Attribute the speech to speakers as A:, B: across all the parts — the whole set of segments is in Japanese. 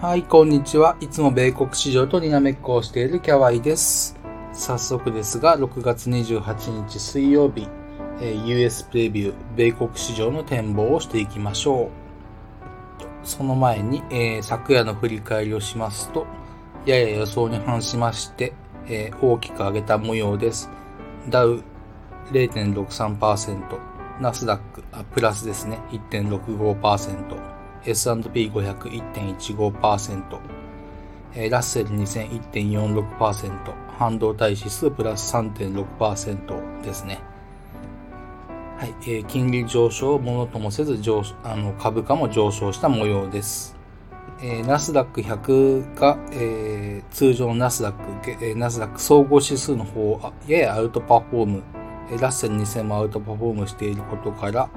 A: はい、こんにちは。いつも米国市場とにらめっこをしているキャワイです。早速ですが、6月28日水曜日、US プレビュー、米国市場の展望をしていきましょう。その前に、えー、昨夜の振り返りをしますと、やや予想に反しまして、えー、大きく上げた模様です。ダウ0.63%、ナスダック、あ、プラスですね、1.65%。S&P500-1.15%、ラッセル2000-1.46%、半導体指数プラス3.6%ですね。はい、えー、金利上昇をものともせず上あの株価も上昇した模様です。えー、ナスダック100が、えー、通常のナスダック、えー、ナスダック総合指数の方をややアウトパフォーム、ラッセル2000もアウトパフォームしていることから、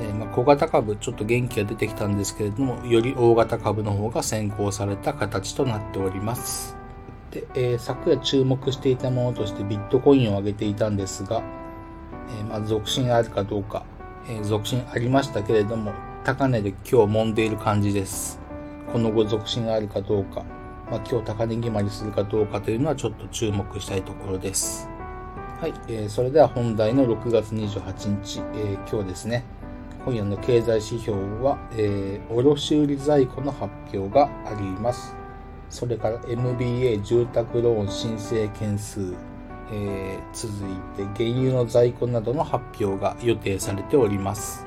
A: え、ま、小型株ちょっと元気が出てきたんですけれどもより大型株の方が先行された形となっております。で、えー、昨夜注目していたものとしてビットコインを上げていたんですが、えー、まあ、続伸あるかどうか、え続伸ありましたけれども高値で今日揉んでいる感じです。この後続伸があるかどうか、まあ、今日高値決まりするかどうかというのはちょっと注目したいところです。はい、えー、それでは本題の6月28日、えー、今日ですね、今夜の経済指標は、えー、卸売在庫の発表があります。それから MBA 住宅ローン申請件数、えー、続いて原油の在庫などの発表が予定されております。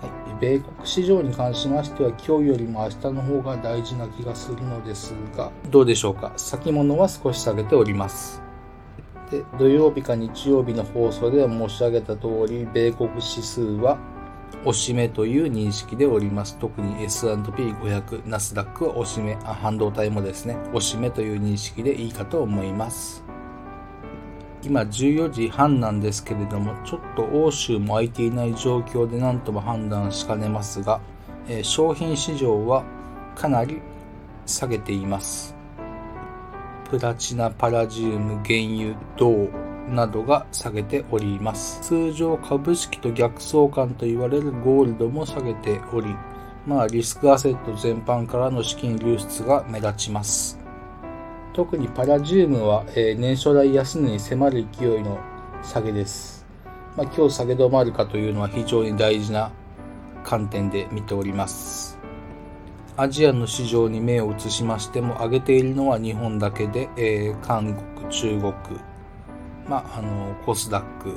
A: はい、米国市場に関しましては今日よりも明日の方が大事な気がするのですがどうでしょうか？先物は少し下げております。で土曜日か日曜日の放送では申し上げた通り米国指数はおしめという認識でおります。特に S&P500、ナスダックはおしめ、あ半導体もですね、おしめという認識でいいかと思います。今14時半なんですけれども、ちょっと欧州も空いていない状況で何とも判断しかねますが、え、商品市場はかなり下げています。プラチナ、パラジウム、原油、銅、などが下げております。通常株式と逆相関と言われるゴールドも下げており、まあリスクアセット全般からの資金流出が目立ちます。特にパラジウムは、えー、年初来安値に迫る勢いの下げです。まあ、今日下げ止まるかというのは非常に大事な観点で見ております。アジアの市場に目を移しましても上げているのは日本だけで、えー、韓国、中国、まあ、あのコスダック、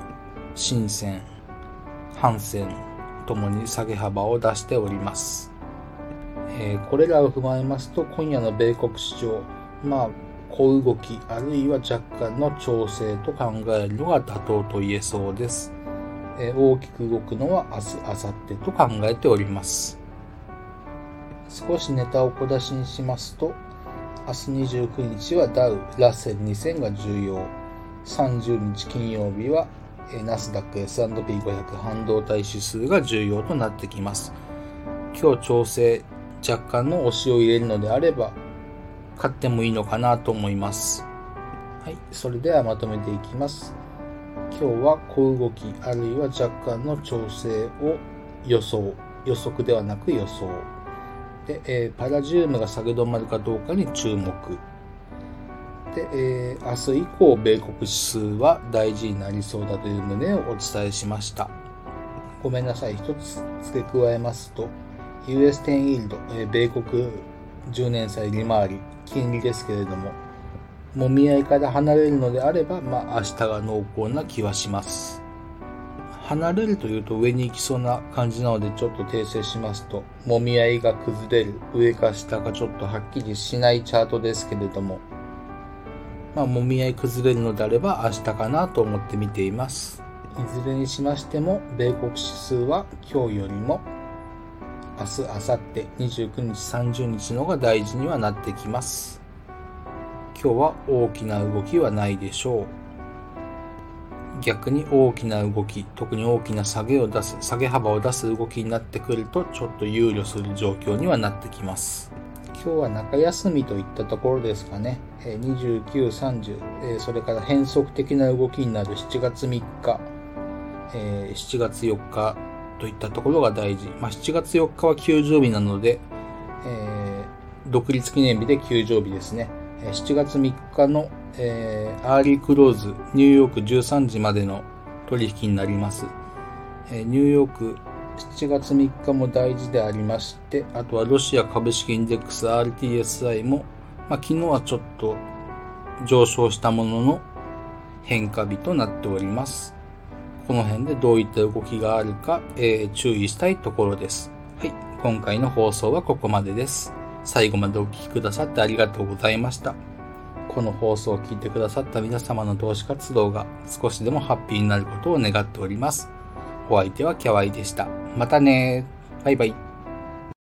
A: 深セン、ハンセンともに下げ幅を出しております。えー、これらを踏まえますと、今夜の米国市場、まあ、小動き、あるいは若干の調整と考えるのが妥当と言えそうです。えー、大きく動くのは明日、明後日と考えております。少しネタを小出しにしますと、明日29日はダウ、ラッセル2000が重要。30日金曜日は、えナスダック S&P500 半導体指数が重要となってきます。今日調整若干の押しを入れるのであれば買ってもいいのかなと思います。はい、それではまとめていきます。今日は小動きあるいは若干の調整を予想予測ではなく予想で、えー、パラジウムが下げ止まるかどうかに注目で、えー、明日以降、米国指数は大事になりそうだという旨をお伝えしました。ごめんなさい。一つ付け加えますと、US10 イールド、えー、米国10年債利回り、金利ですけれども、もみ合いから離れるのであれば、まあ明日が濃厚な気はします。離れるというと上に行きそうな感じなのでちょっと訂正しますと、もみ合いが崩れる、上か下かちょっとはっきりしないチャートですけれども、まあ、もみ合い崩れるのであれば明日かなと思って見ています。いずれにしましても、米国指数は今日よりも明日、明後日、29日、30日のが大事にはなってきます。今日は大きな動きはないでしょう。逆に大きな動き、特に大きな下げを出す、下げ幅を出す動きになってくると、ちょっと憂慮する状況にはなってきます。今日は中休みといったところですかね。29、30、それから変則的な動きになる7月3日、7月4日といったところが大事。まあ、7月4日は休場日なので、え独立記念日で休場日ですね。7月3日の、え、アーリークローズ、ニューヨーク13時までの取引になります。え、ニューヨーク7月3日も大事でありまして、あとはロシア株式インデックス RTSI も、まあ、昨日はちょっと上昇したものの変化日となっております。この辺でどういった動きがあるか、えー、注意したいところです。はい。今回の放送はここまでです。最後までお聴きくださってありがとうございました。この放送を聞いてくださった皆様の投資活動が少しでもハッピーになることを願っております。お相手はキャワイでした。またねバイバイ。